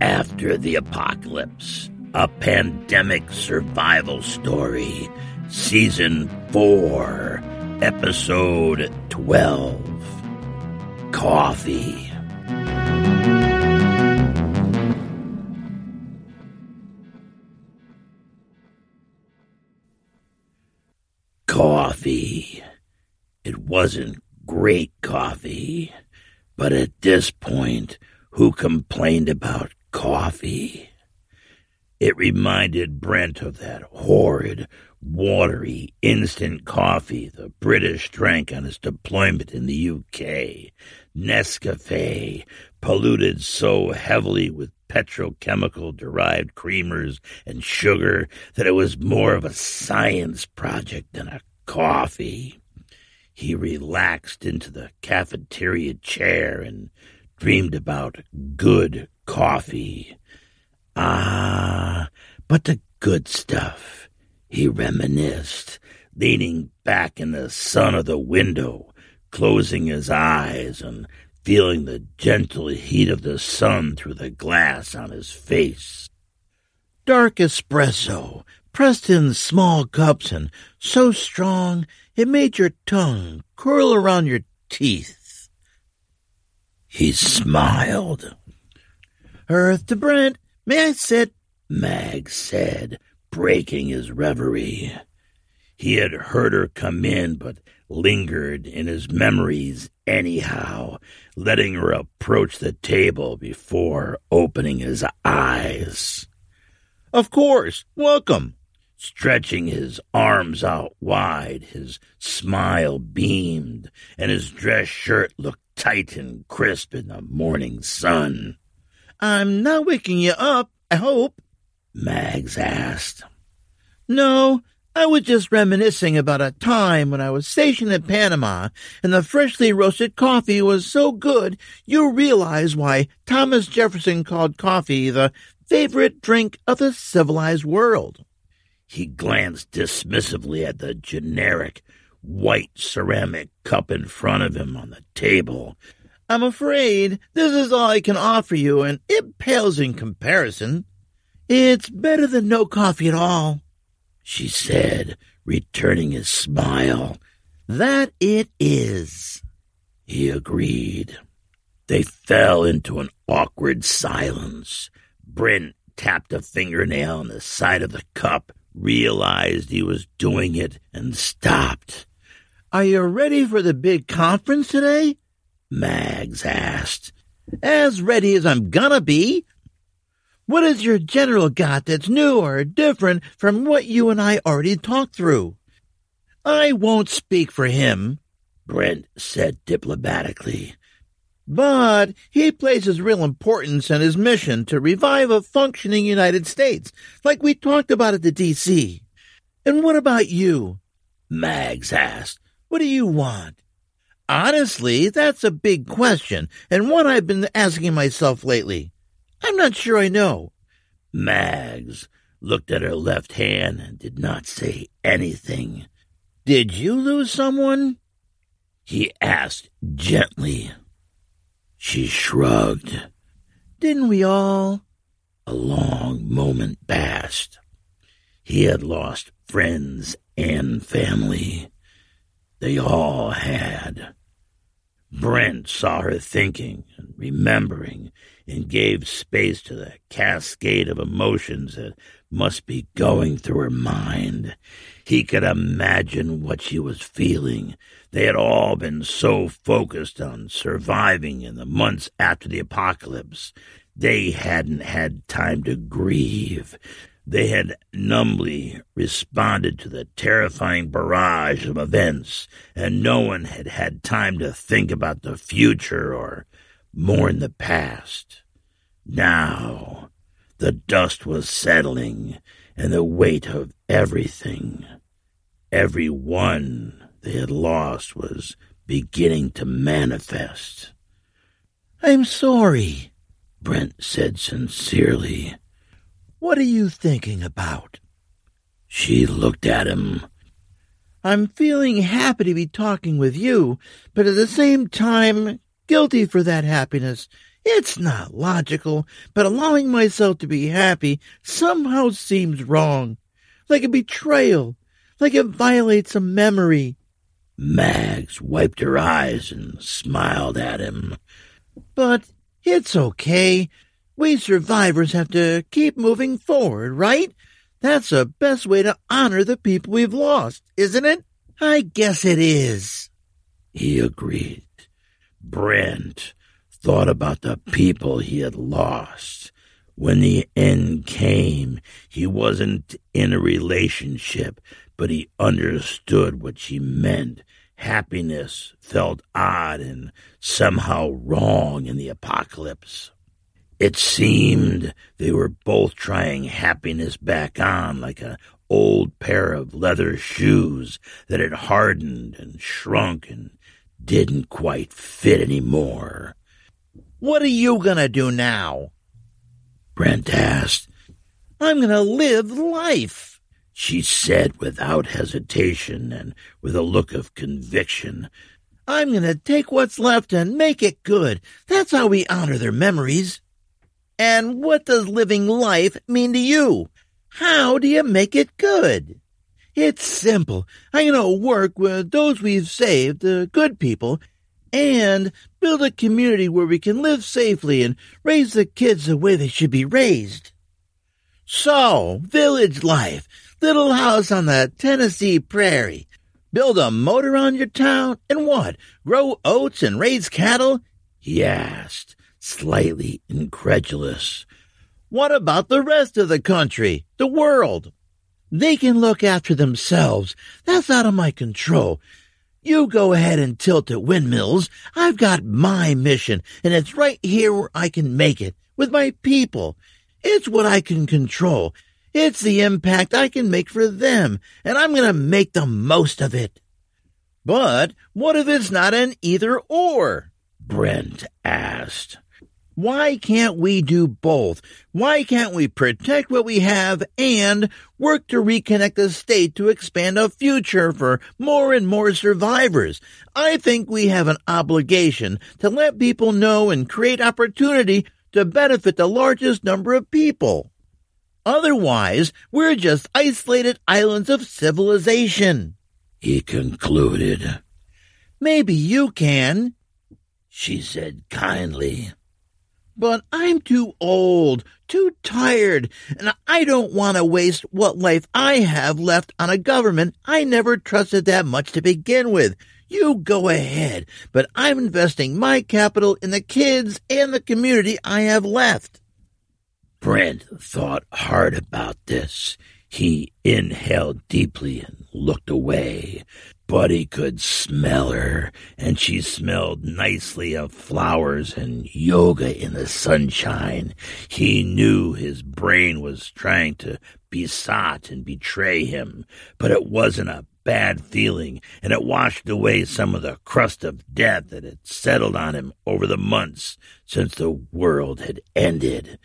After the Apocalypse, a pandemic survival story, season 4, episode 12 Coffee. Coffee. It wasn't great coffee, but at this point, who complained about coffee? It reminded Brent of that horrid, watery, instant coffee the British drank on his deployment in the UK. Nescafe, polluted so heavily with petrochemical derived creamers and sugar that it was more of a science project than a coffee. He relaxed into the cafeteria chair and dreamed about good coffee. Ah, but the good stuff. He reminisced, leaning back in the sun of the window, closing his eyes and feeling the gentle heat of the sun through the glass on his face. Dark espresso, pressed in small cups and so strong it made your tongue curl around your teeth. He smiled. Earth to Brent, may I sit? Mag said, breaking his reverie. He had heard her come in, but lingered in his memories anyhow, letting her approach the table before opening his eyes. Of course, welcome. Stretching his arms out wide, his smile beamed, and his dress shirt looked tight and crisp in the morning sun. I'm not waking you up, I hope, Mags asked. No, I was just reminiscing about a time when I was stationed in Panama and the freshly roasted coffee was so good you realize why Thomas Jefferson called coffee the favorite drink of the civilized world. He glanced dismissively at the generic white ceramic cup in front of him on the table. I'm afraid this is all I can offer you, and it pales in comparison. It's better than no coffee at all she said, returning his smile. That it is, he agreed. They fell into an awkward silence. Brent tapped a fingernail on the side of the cup, realized he was doing it, and stopped. Are you ready for the big conference today? Mags asked. As ready as I'm gonna be, what has your general got that's new or different from what you and I already talked through? I won't speak for him, Brent said diplomatically. But he places real importance in his mission to revive a functioning United States, like we talked about at the D.C. And what about you? Mags asked. What do you want? Honestly, that's a big question, and one I've been asking myself lately. I'm not sure I know. Mags looked at her left hand and did not say anything. Did you lose someone? He asked gently. She shrugged. Didn't we all? A long moment passed. He had lost friends and family. They all had. Brent saw her thinking and remembering and gave space to the cascade of emotions that must be going through her mind. He could imagine what she was feeling. They had all been so focused on surviving in the months after the apocalypse. They hadn't had time to grieve. They had numbly responded to the terrifying barrage of events, and no one had had time to think about the future or mourn the past. Now, the dust was settling, and the weight of everything, every one they had lost, was beginning to manifest. I'm sorry, Brent said sincerely. What are you thinking about? She looked at him. I'm feeling happy to be talking with you, but at the same time, guilty for that happiness. It's not logical, but allowing myself to be happy somehow seems wrong. Like a betrayal. Like it violates a memory. Mags wiped her eyes and smiled at him. But it's okay. We survivors have to keep moving forward, right? That's the best way to honor the people we've lost, isn't it? I guess it is. He agreed. Brent thought about the people he had lost. When the end came, he wasn't in a relationship, but he understood what she meant. Happiness felt odd and somehow wrong in the apocalypse. It seemed they were both trying happiness back on like an old pair of leather shoes that had hardened and shrunk and didn't quite fit anymore. What are you gonna do now? Brent asked. I'm gonna live life, she said without hesitation and with a look of conviction. I'm gonna take what's left and make it good. That's how we honor their memories. And what does living life mean to you? How do you make it good? It's simple. I'm going to work with those we've saved, the good people, and build a community where we can live safely and raise the kids the way they should be raised. So, village life, little house on the Tennessee prairie. Build a moat around your town and what? Grow oats and raise cattle? He asked slightly incredulous. What about the rest of the country, the world? They can look after themselves. That's out of my control. You go ahead and tilt at windmills. I've got my mission, and it's right here where I can make it, with my people. It's what I can control. It's the impact I can make for them, and I'm going to make the most of it. But what if it's not an either or? Brent asked. Why can't we do both? Why can't we protect what we have and work to reconnect the state to expand a future for more and more survivors? I think we have an obligation to let people know and create opportunity to benefit the largest number of people. Otherwise, we're just isolated islands of civilization. He concluded. Maybe you can, she said kindly. But I'm too old, too tired, and I don't want to waste what life I have left on a government I never trusted that much to begin with. You go ahead, but I'm investing my capital in the kids and the community I have left. Brent thought hard about this. He inhaled deeply and looked away. Buddy could smell her, and she smelled nicely of flowers and yoga in the sunshine. He knew his brain was trying to besot and betray him, but it wasn't a bad feeling, and it washed away some of the crust of death that had settled on him over the months since the world had ended.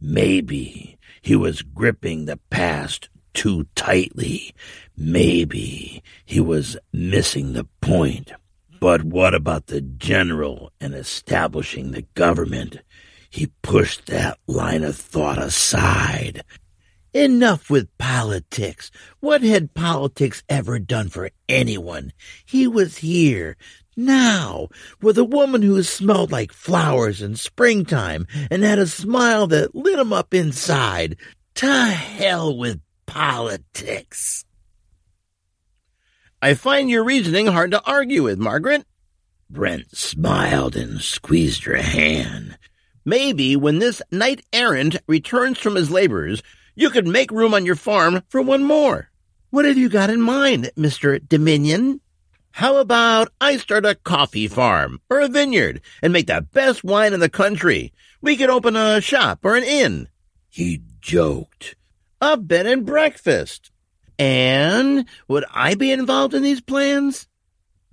Maybe he was gripping the past too tightly. Maybe he was missing the point. But what about the general and establishing the government? He pushed that line of thought aside. Enough with politics. What had politics ever done for anyone? He was here, now, with a woman who smelled like flowers in springtime and had a smile that lit him up inside. To hell with politics. I find your reasoning hard to argue with, Margaret. Brent smiled and squeezed her hand. Maybe when this knight errant returns from his labors, you could make room on your farm for one more. What have you got in mind, Mr. Dominion? How about I start a coffee farm or a vineyard and make the best wine in the country? We could open a shop or an inn. He joked. A bed and breakfast. And would I be involved in these plans?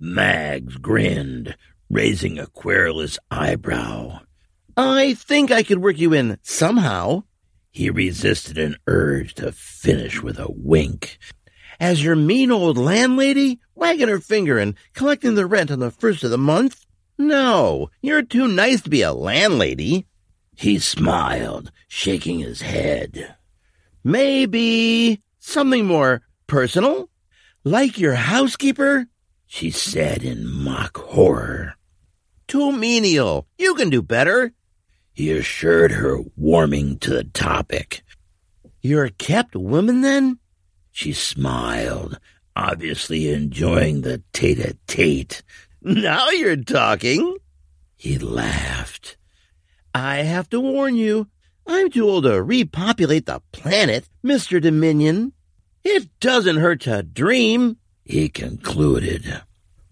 Mags grinned, raising a querulous eyebrow. I think I could work you in somehow. He resisted an urge to finish with a wink. As your mean old landlady, wagging her finger and collecting the rent on the first of the month? No, you're too nice to be a landlady. He smiled, shaking his head. Maybe something more personal? Like your housekeeper? She said in mock horror. Too menial. You can do better. He assured her, warming to the topic. You're a kept woman, then? She smiled, obviously enjoying the tete-a-tete. Now you're talking. He laughed. I have to warn you, I'm too old to repopulate the planet, Mr. Dominion. It doesn't hurt to dream, he concluded.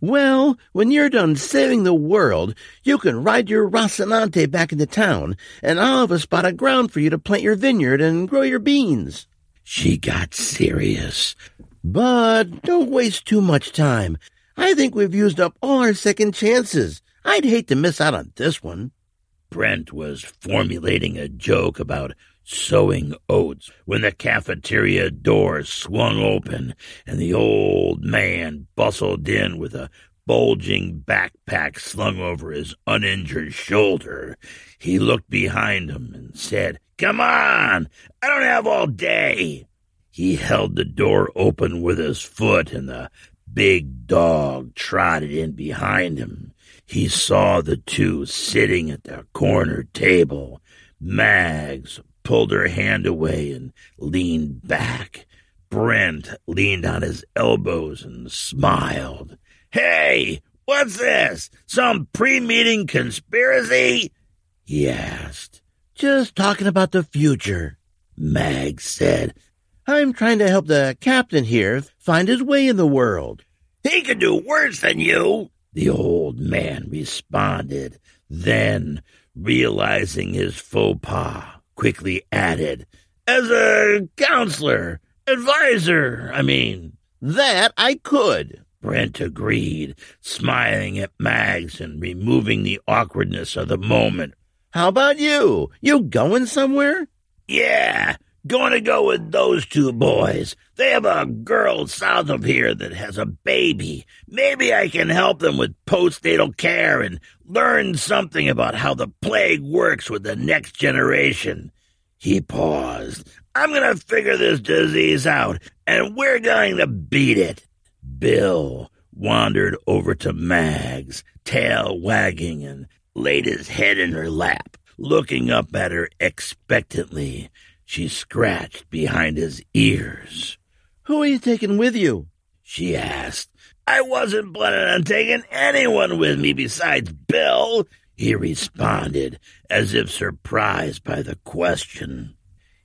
Well, when you're done saving the world, you can ride your Rocinante back into town, and I'll have a spot of ground for you to plant your vineyard and grow your beans. She got serious. But don't waste too much time. I think we've used up all our second chances. I'd hate to miss out on this one. Brent was formulating a joke about sowing oats when the cafeteria door swung open and the old man bustled in with a bulging backpack slung over his uninjured shoulder. He looked behind him and said, Come on! I don't have all day! He held the door open with his foot and the big dog trotted in behind him. He saw the two sitting at the corner table. Mags pulled her hand away and leaned back. Brent leaned on his elbows and smiled. Hey, what's this? Some pre meeting conspiracy? he asked. Just talking about the future, Mag said. I'm trying to help the captain here find his way in the world. He could do worse than you, the old man responded, then, realizing his faux pas, quickly added, As a counselor, adviser, I mean. That I could, Brent agreed, smiling at Mags and removing the awkwardness of the moment. How about you? You going somewhere? Yeah, Going to go with those two boys. They have a girl south of here that has a baby. Maybe I can help them with postnatal care and learn something about how the plague works with the next generation. He paused. I'm going to figure this disease out, and we're going to beat it. Bill wandered over to Mags, tail wagging, and laid his head in her lap, looking up at her expectantly. She scratched behind his ears. Who are you taking with you? She asked. I wasn't planning on taking anyone with me besides Bill, he responded, as if surprised by the question.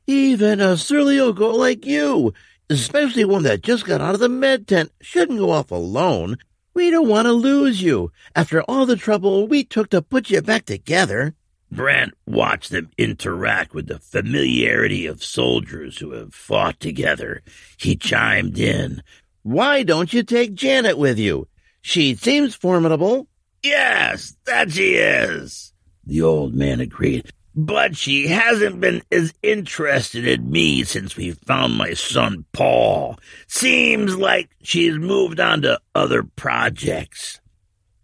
Even a surly old girl like you, especially one that just got out of the med tent, shouldn't go off alone. We don't want to lose you after all the trouble we took to put you back together. Brent watched them interact with the familiarity of soldiers who have fought together. He chimed in. Why don't you take Janet with you? She seems formidable. Yes, that she is, the old man agreed. But she hasn't been as interested in me since we found my son Paul. Seems like she's moved on to other projects.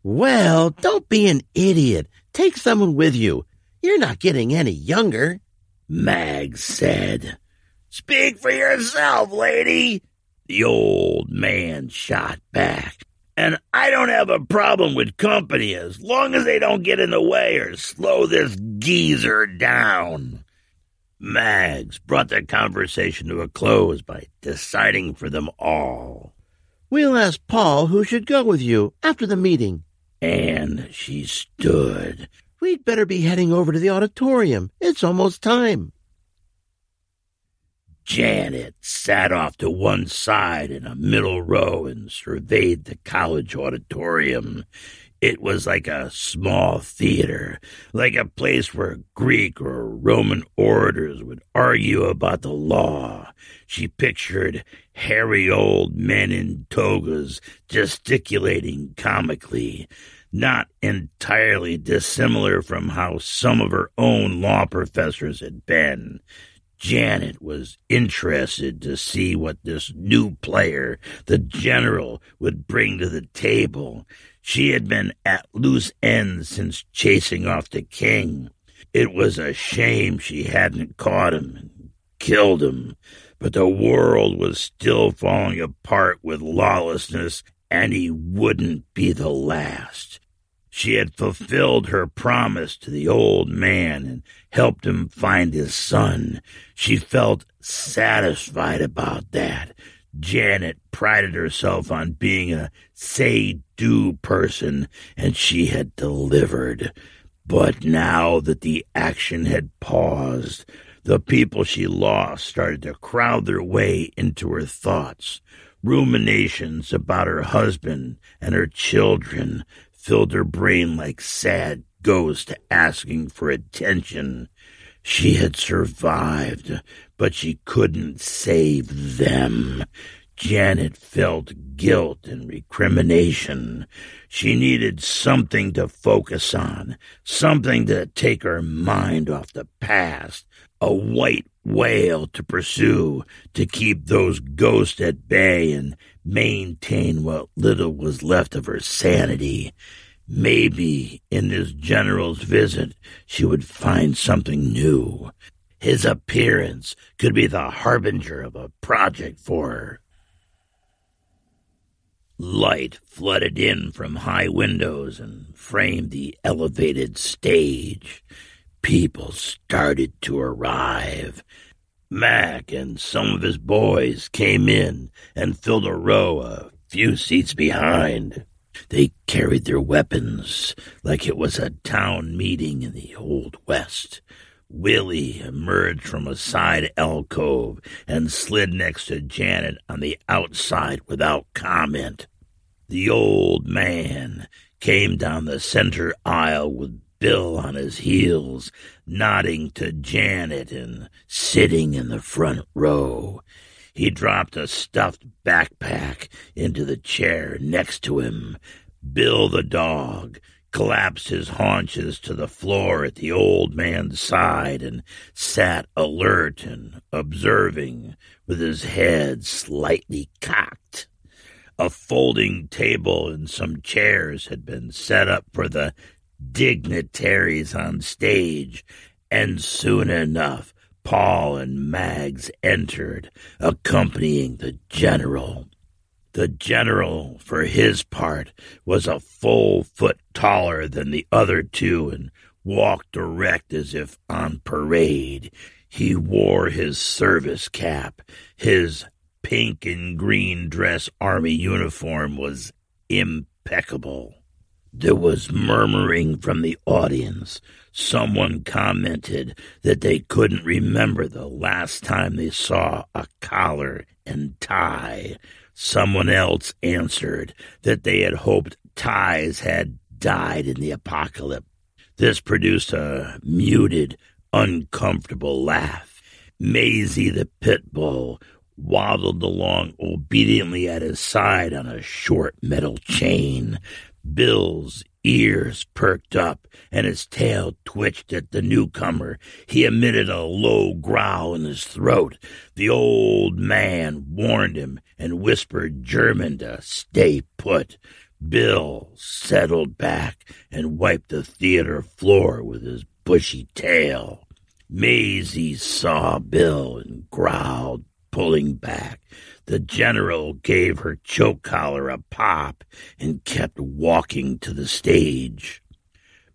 Well, don't be an idiot. Take someone with you. You're not getting any younger. Mag said. Speak for yourself, lady. The old man shot back. And I don't have a problem with company as long as they don't get in the way or slow this geezer down. Mags brought the conversation to a close by deciding for them all. We'll ask Paul who should go with you after the meeting. And she stood, We'd better be heading over to the auditorium. It's almost time. Janet sat off to one side in a middle row and surveyed the college auditorium. It was like a small theater, like a place where Greek or Roman orators would argue about the law. She pictured hairy old men in togas gesticulating comically, not entirely dissimilar from how some of her own law professors had been. Janet was interested to see what this new player, the general, would bring to the table. She had been at loose ends since chasing off the king. It was a shame she hadn't caught him and killed him, but the world was still falling apart with lawlessness, and he wouldn't be the last. She had fulfilled her promise to the old man and helped him find his son. She felt satisfied about that. Janet prided herself on being a say do person, and she had delivered. But now that the action had paused, the people she lost started to crowd their way into her thoughts. Ruminations about her husband and her children filled her brain like sad ghosts asking for attention. She had survived, but she couldn't save them. Janet felt guilt and recrimination. She needed something to focus on, something to take her mind off the past, a white whale to pursue, to keep those ghosts at bay and maintain what little was left of her sanity. Maybe in this general's visit she would find something new. His appearance could be the harbinger of a project for her. Light flooded in from high windows and framed the elevated stage. People started to arrive. Mac and some of his boys came in and filled a row a few seats behind. They carried their weapons like it was a town meeting in the Old West. Willie emerged from a side alcove and slid next to Janet on the outside without comment. The old man came down the center aisle with Bill on his heels, nodding to Janet and sitting in the front row. He dropped a stuffed backpack into the chair next to him. Bill the dog collapsed his haunches to the floor at the old man's side and sat alert and observing with his head slightly cocked. A folding table and some chairs had been set up for the dignitaries on stage, and soon enough Paul and Mags entered, accompanying the general. The general, for his part, was a full foot taller than the other two and walked erect as if on parade. He wore his service cap. His pink and green dress army uniform was impeccable. There was murmuring from the audience. Someone commented that they couldn't remember the last time they saw a collar and tie. Someone else answered that they had hoped ties had died in the apocalypse. This produced a muted, uncomfortable laugh. Maisie the pit bull waddled along obediently at his side on a short metal chain. Bill's ears perked up and his tail twitched at the newcomer. He emitted a low growl in his throat. The old man warned him and whispered German to stay put. Bill settled back and wiped the theater floor with his bushy tail. Maisie saw Bill and growled, pulling back. The general gave her choke collar a pop and kept walking to the stage.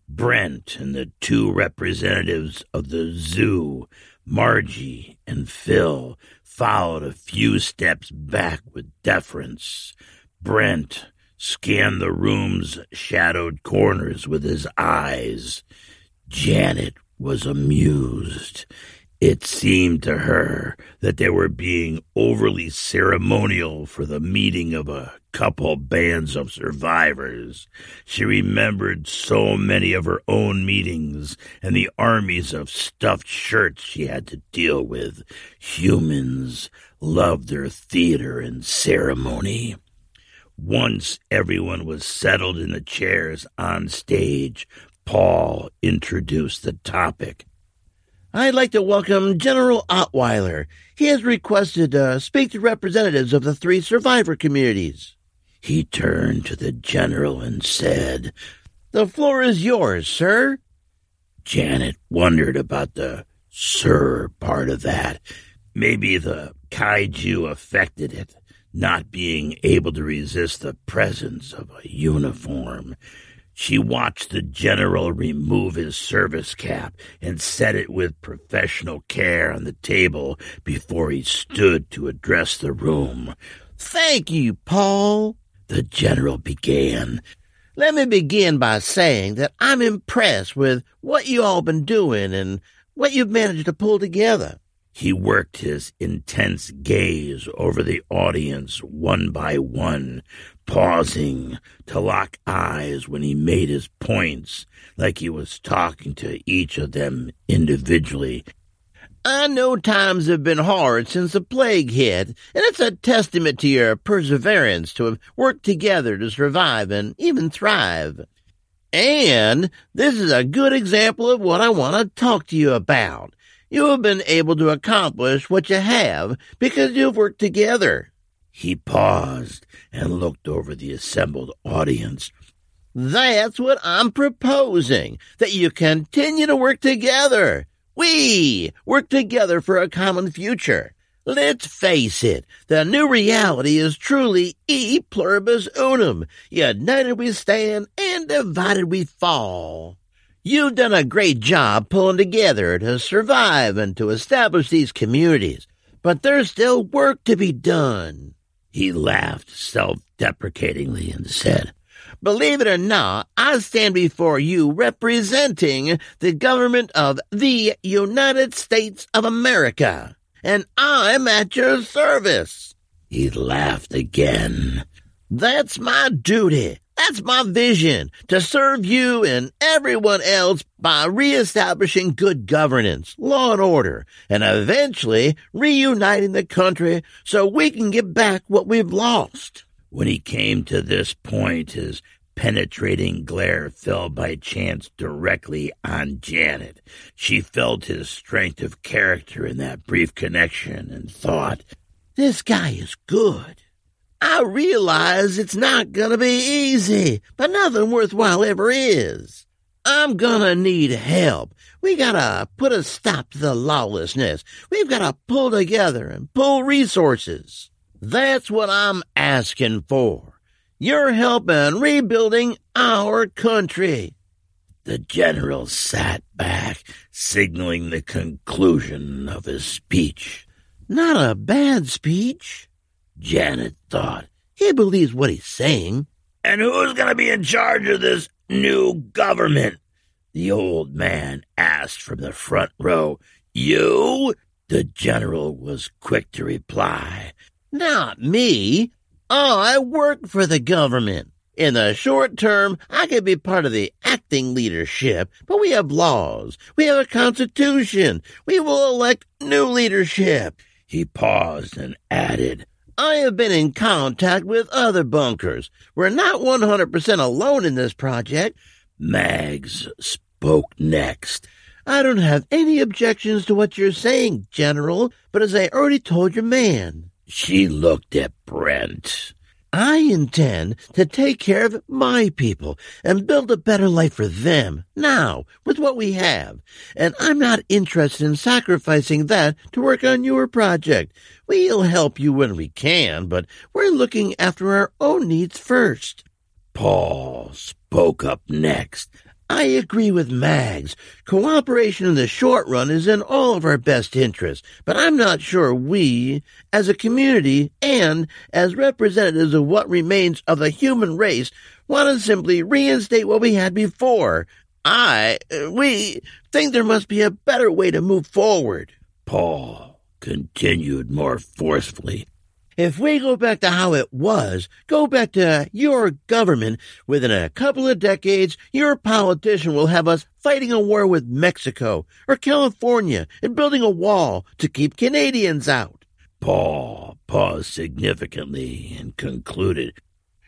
Brent and the two representatives of the zoo, Margie and Phil, followed a few steps back with deference. Brent scanned the room's shadowed corners with his eyes. Janet was amused. It seemed to her that they were being overly ceremonial for the meeting of a couple bands of survivors. She remembered so many of her own meetings and the armies of stuffed shirts she had to deal with. Humans loved their theater and ceremony. Once everyone was settled in the chairs on stage, Paul introduced the topic. I'd like to welcome General Ottweiler. He has requested to speak to representatives of the three survivor communities. He turned to the general and said, The floor is yours, sir. Janet wondered about the sir part of that. Maybe the kaiju affected it, not being able to resist the presence of a uniform. She watched the general remove his service cap and set it with professional care on the table before he stood to address the room. Thank you, Paul. The general began. Let me begin by saying that I'm impressed with what you all been doing and what you've managed to pull together. He worked his intense gaze over the audience one by one, pausing to lock eyes when he made his points, like he was talking to each of them individually. I know times have been hard since the plague hit, and it's a testament to your perseverance to have worked together to survive and even thrive. And this is a good example of what I want to talk to you about. You have been able to accomplish what you have because you've worked together. He paused and looked over the assembled audience. That's what I'm proposing, that you continue to work together. We work together for a common future. Let's face it, the new reality is truly e pluribus unum. United we stand and divided we fall. You've done a great job pulling together to survive and to establish these communities, but there's still work to be done. He laughed self deprecatingly and said, Believe it or not, I stand before you representing the government of the United States of America, and I'm at your service. He laughed again. That's my duty. That's my vision to serve you and everyone else by reestablishing good governance, law and order, and eventually reuniting the country so we can get back what we've lost. When he came to this point, his penetrating glare fell by chance directly on Janet. She felt his strength of character in that brief connection and thought, This guy is good. I realize it's not gonna be easy, but nothing worthwhile ever is. I'm gonna need help. We gotta put a stop to the lawlessness. We've gotta pull together and pull resources. That's what I'm asking for. Your help in rebuilding our country. The general sat back, signaling the conclusion of his speech. Not a bad speech. Janet thought. He believes what he's saying. And who's going to be in charge of this new government? The old man asked from the front row. You? The general was quick to reply. Not me. I work for the government. In the short term, I could be part of the acting leadership, but we have laws. We have a constitution. We will elect new leadership. He paused and added, I have been in contact with other bunkers. We're not 100% alone in this project. Mags spoke next. I don't have any objections to what you're saying, General, but as I already told your man. She looked at Brent. I intend to take care of my people and build a better life for them now with what we have. And I'm not interested in sacrificing that to work on your project. We'll help you when we can, but we're looking after our own needs first. Paul spoke up next. I agree with Mags. Cooperation in the short run is in all of our best interests, but I'm not sure we, as a community and as representatives of what remains of the human race, want to simply reinstate what we had before. I, we think there must be a better way to move forward. Paul continued more forcefully. If we go back to how it was, go back to your government, within a couple of decades, your politician will have us fighting a war with Mexico or California and building a wall to keep Canadians out. Paul paused significantly and concluded,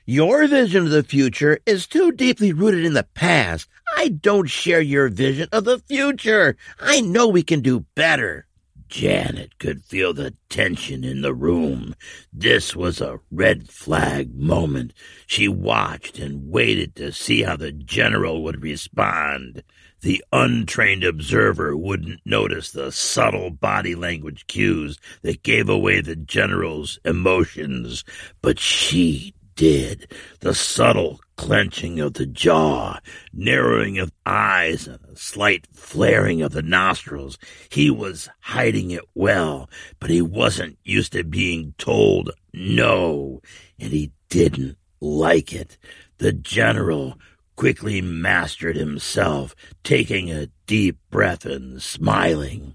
Your vision of the future is too deeply rooted in the past. I don't share your vision of the future. I know we can do better. Janet could feel the tension in the room. This was a red flag moment. She watched and waited to see how the general would respond. The untrained observer wouldn't notice the subtle body language cues that gave away the general's emotions, but she did. The subtle clenching of the jaw, narrowing of eyes, and a slight flaring of the nostrils. He was hiding it well, but he wasn't used to being told no, and he didn't like it. The general quickly mastered himself, taking a deep breath and smiling.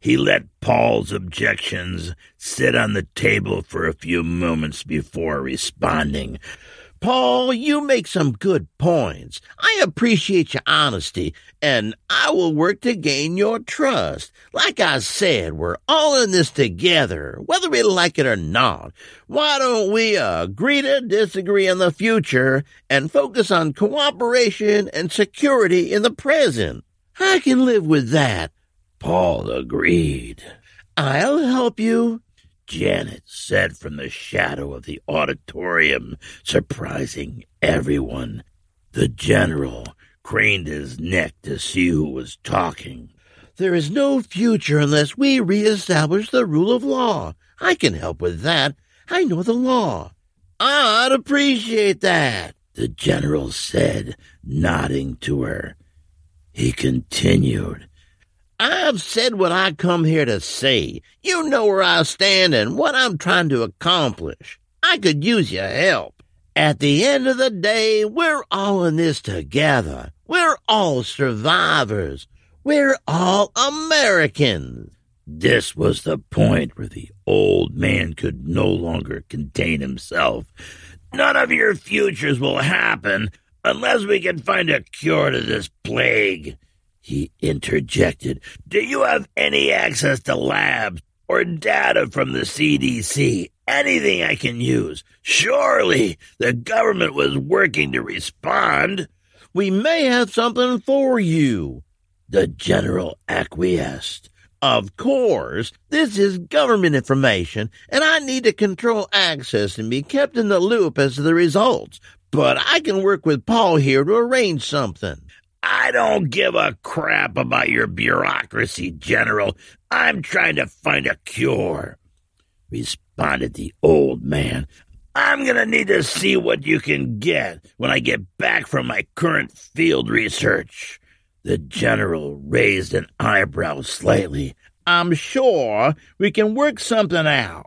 He let Paul's objections sit on the table for a few moments before responding. Paul, you make some good points. I appreciate your honesty, and I will work to gain your trust. Like I said, we're all in this together, whether we like it or not. Why don't we agree to disagree in the future and focus on cooperation and security in the present? I can live with that. Paul agreed. I'll help you. Janet said from the shadow of the auditorium, surprising everyone. The general craned his neck to see who was talking. There is no future unless we reestablish the rule of law. I can help with that. I know the law. I'd appreciate that, the general said, nodding to her. He continued. I've said what I come here to say. You know where I stand and what I'm trying to accomplish. I could use your help. At the end of the day, we're all in this together. We're all survivors. We're all Americans. This was the point where the old man could no longer contain himself. None of your futures will happen unless we can find a cure to this plague he interjected. Do you have any access to labs or data from the CDC? Anything I can use? Surely the government was working to respond. We may have something for you. The general acquiesced. Of course, this is government information, and I need to control access and be kept in the loop as to the results. But I can work with Paul here to arrange something. I don't give a crap about your bureaucracy, General. I'm trying to find a cure, responded the old man. I'm going to need to see what you can get when I get back from my current field research. The general raised an eyebrow slightly. I'm sure we can work something out.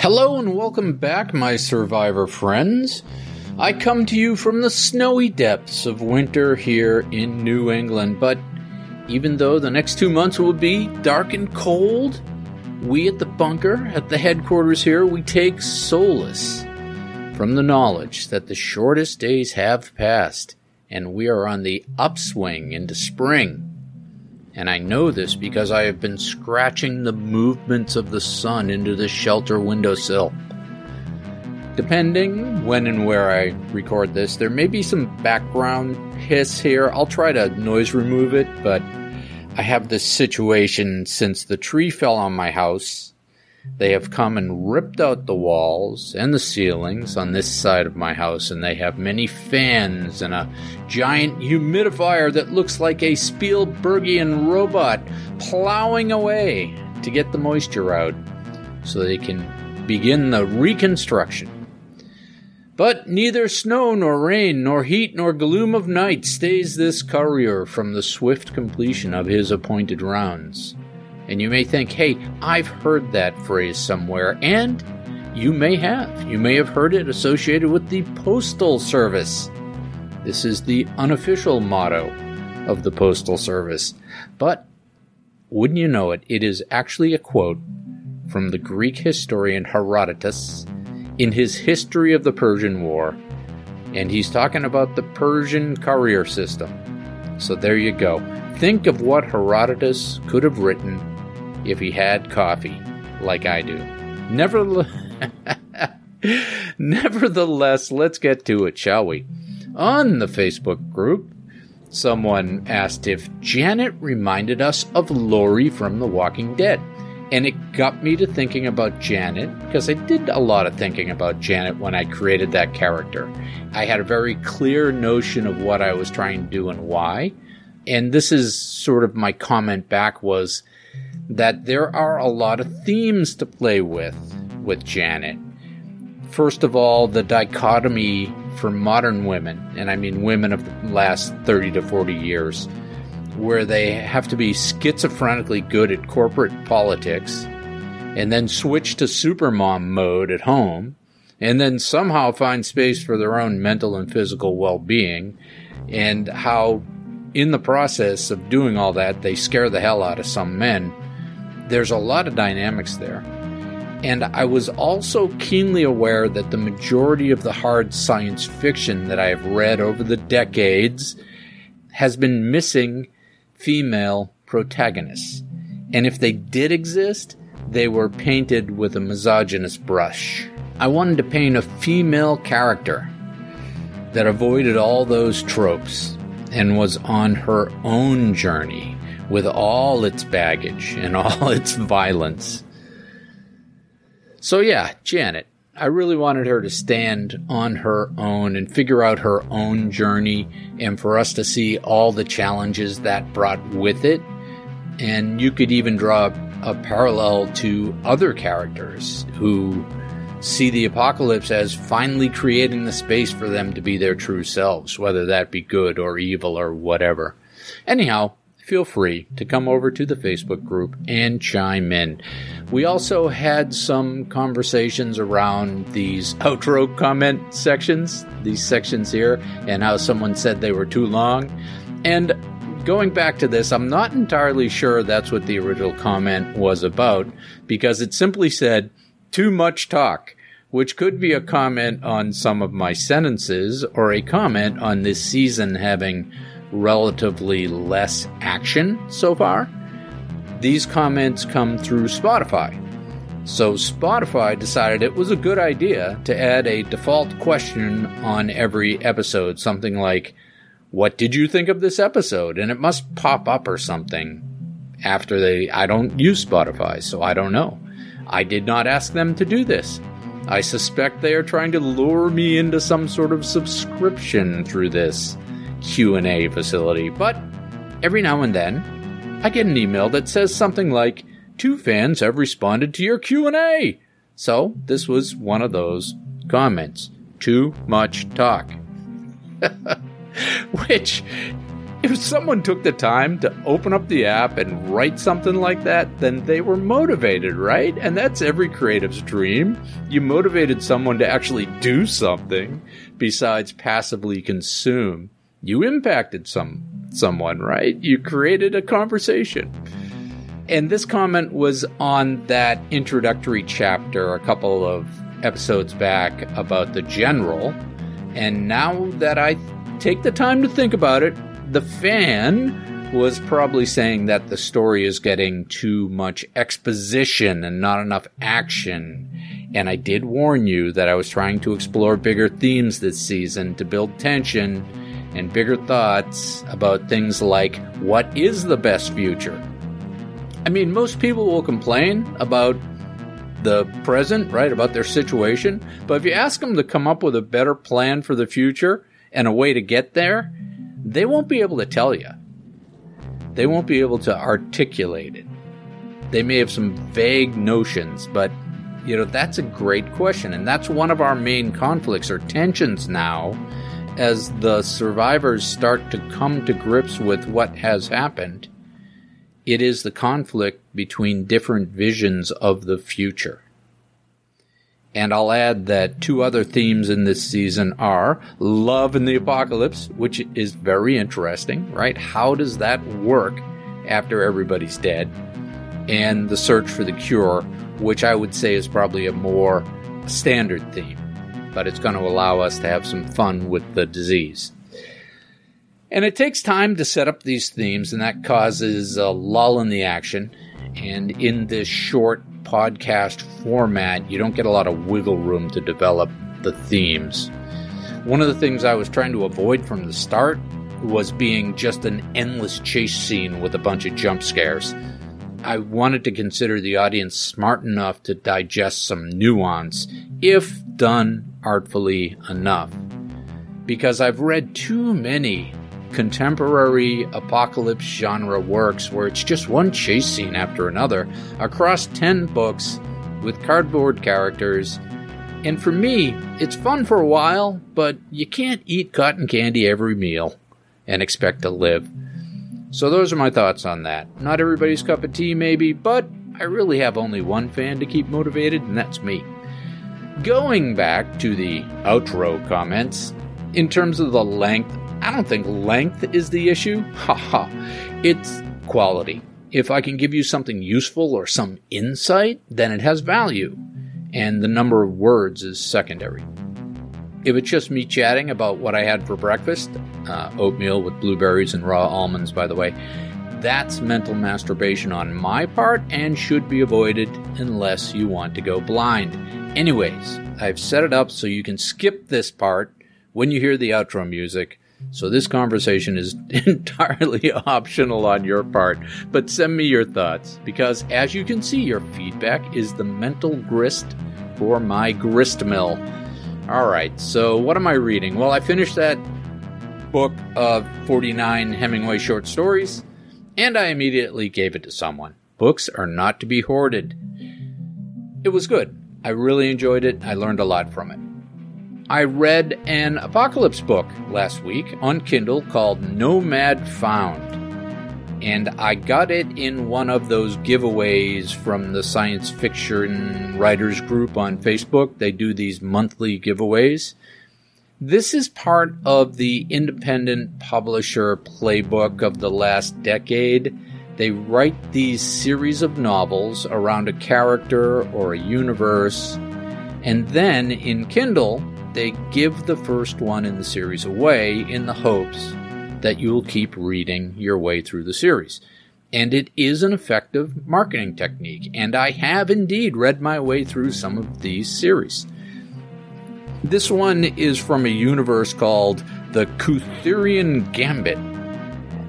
Hello and welcome back, my survivor friends. I come to you from the snowy depths of winter here in New England, but even though the next two months will be dark and cold, we at the bunker, at the headquarters here, we take solace from the knowledge that the shortest days have passed and we are on the upswing into spring. And I know this because I have been scratching the movements of the sun into the shelter windowsill. Depending when and where I record this, there may be some background hiss here. I'll try to noise remove it, but I have this situation since the tree fell on my house. They have come and ripped out the walls and the ceilings on this side of my house, and they have many fans and a giant humidifier that looks like a Spielbergian robot plowing away to get the moisture out so they can begin the reconstruction. But neither snow nor rain, nor heat nor gloom of night stays this courier from the swift completion of his appointed rounds. And you may think, hey, I've heard that phrase somewhere, and you may have. You may have heard it associated with the Postal Service. This is the unofficial motto of the Postal Service. But wouldn't you know it, it is actually a quote from the Greek historian Herodotus in his History of the Persian War, and he's talking about the Persian courier system. So there you go. Think of what Herodotus could have written if he had coffee, like I do. Nevertheless, Nevertheless, let's get to it, shall we? On the Facebook group, someone asked if Janet reminded us of Lori from The Walking Dead. And it got me to thinking about Janet because I did a lot of thinking about Janet when I created that character. I had a very clear notion of what I was trying to do and why. And this is sort of my comment back was that there are a lot of themes to play with with Janet. First of all, the dichotomy for modern women, and I mean women of the last 30 to 40 years, where they have to be schizophrenically good at corporate politics and then switch to supermom mode at home and then somehow find space for their own mental and physical well-being and how in the process of doing all that they scare the hell out of some men there's a lot of dynamics there and I was also keenly aware that the majority of the hard science fiction that I have read over the decades has been missing female protagonists. And if they did exist, they were painted with a misogynist brush. I wanted to paint a female character that avoided all those tropes and was on her own journey with all its baggage and all its violence. So, yeah, Janet. I really wanted her to stand on her own and figure out her own journey and for us to see all the challenges that brought with it. And you could even draw a parallel to other characters who see the apocalypse as finally creating the space for them to be their true selves, whether that be good or evil or whatever. Anyhow, feel free to come over to the Facebook group and chime in. We also had some conversations around these outro comment sections, these sections here, and how someone said they were too long. And going back to this, I'm not entirely sure that's what the original comment was about because it simply said, too much talk which could be a comment on some of my sentences or a comment on this season having relatively less action so far. These comments come through Spotify. So Spotify decided it was a good idea to add a default question on every episode, something like, What did you think of this episode? And it must pop up or something after they. I don't use Spotify, so I don't know. I did not ask them to do this. I suspect they are trying to lure me into some sort of subscription through this. Q&A facility, but every now and then I get an email that says something like two fans have responded to your Q&A. So, this was one of those comments. Too much talk. Which if someone took the time to open up the app and write something like that, then they were motivated, right? And that's every creative's dream. You motivated someone to actually do something besides passively consume. You impacted some someone, right? You created a conversation. And this comment was on that introductory chapter a couple of episodes back about the general. And now that I take the time to think about it, the fan was probably saying that the story is getting too much exposition and not enough action. And I did warn you that I was trying to explore bigger themes this season to build tension and bigger thoughts about things like what is the best future? I mean, most people will complain about the present, right, about their situation. But if you ask them to come up with a better plan for the future and a way to get there, they won't be able to tell you. They won't be able to articulate it. They may have some vague notions, but you know, that's a great question. And that's one of our main conflicts or tensions now as the survivors start to come to grips with what has happened. It is the conflict between different visions of the future. And I'll add that two other themes in this season are love in the apocalypse, which is very interesting, right? How does that work after everybody's dead? And the search for the cure, which I would say is probably a more standard theme, but it's going to allow us to have some fun with the disease. And it takes time to set up these themes, and that causes a lull in the action. And in this short podcast format, you don't get a lot of wiggle room to develop the themes. One of the things I was trying to avoid from the start was being just an endless chase scene with a bunch of jump scares. I wanted to consider the audience smart enough to digest some nuance, if done artfully enough. Because I've read too many contemporary apocalypse genre works where it's just one chase scene after another across 10 books with cardboard characters. And for me, it's fun for a while, but you can't eat cotton candy every meal and expect to live. So, those are my thoughts on that. Not everybody's cup of tea, maybe, but I really have only one fan to keep motivated, and that's me. Going back to the outro comments, in terms of the length I don't think length is the issue. Haha. it's quality. If I can give you something useful or some insight, then it has value. And the number of words is secondary. If it's just me chatting about what I had for breakfast, uh, oatmeal with blueberries and raw almonds, by the way, that's mental masturbation on my part and should be avoided unless you want to go blind. Anyways, I've set it up so you can skip this part when you hear the outro music so this conversation is entirely optional on your part, but send me your thoughts because as you can see, your feedback is the mental grist for my grist mill. All right, so what am I reading? Well, I finished that book of 49 Hemingway short stories and I immediately gave it to someone. Books are not to be hoarded. It was good. I really enjoyed it. I learned a lot from it. I read an apocalypse book last week on Kindle called Nomad Found. And I got it in one of those giveaways from the science fiction writers group on Facebook. They do these monthly giveaways. This is part of the independent publisher playbook of the last decade. They write these series of novels around a character or a universe, and then in Kindle, they give the first one in the series away in the hopes that you'll keep reading your way through the series. And it is an effective marketing technique, and I have indeed read my way through some of these series. This one is from a universe called the Kurtherian Gambit.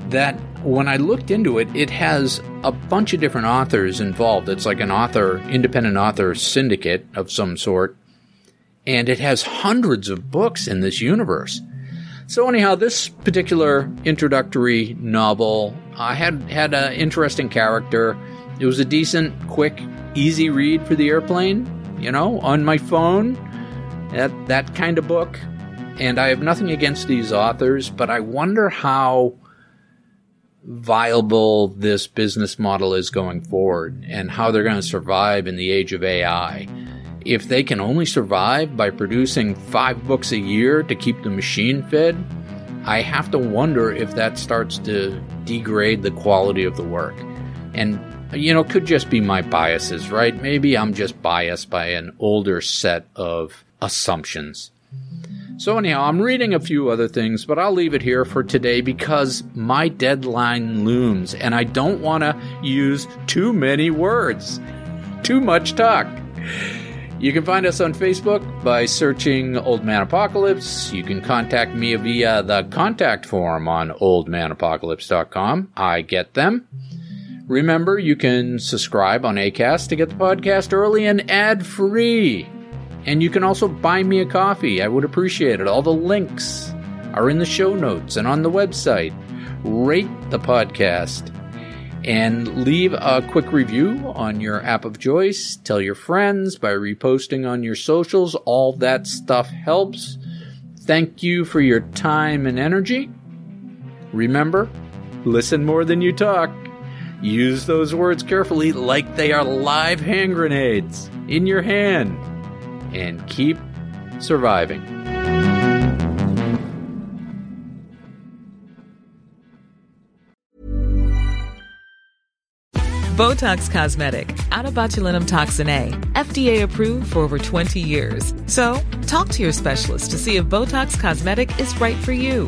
That, when I looked into it, it has a bunch of different authors involved. It's like an author, independent author syndicate of some sort and it has hundreds of books in this universe. So anyhow, this particular introductory novel I had had an interesting character. It was a decent, quick, easy read for the airplane. You know, on my phone, that that kind of book. And I have nothing against these authors, but I wonder how viable this business model is going forward and how they're going to survive in the age of AI. If they can only survive by producing five books a year to keep the machine fed, I have to wonder if that starts to degrade the quality of the work. And, you know, could just be my biases, right? Maybe I'm just biased by an older set of assumptions. So, anyhow, I'm reading a few other things, but I'll leave it here for today because my deadline looms and I don't want to use too many words. Too much talk. You can find us on Facebook by searching Old Man Apocalypse. You can contact me via the contact form on oldmanapocalypse.com. I get them. Remember, you can subscribe on ACAST to get the podcast early and ad free. And you can also buy me a coffee. I would appreciate it. All the links are in the show notes and on the website. Rate the podcast and leave a quick review on your app of choice. Tell your friends by reposting on your socials. All that stuff helps. Thank you for your time and energy. Remember, listen more than you talk. Use those words carefully like they are live hand grenades in your hand. And keep surviving. Botox Cosmetic, out of botulinum toxin A, FDA approved for over 20 years. So, talk to your specialist to see if Botox Cosmetic is right for you.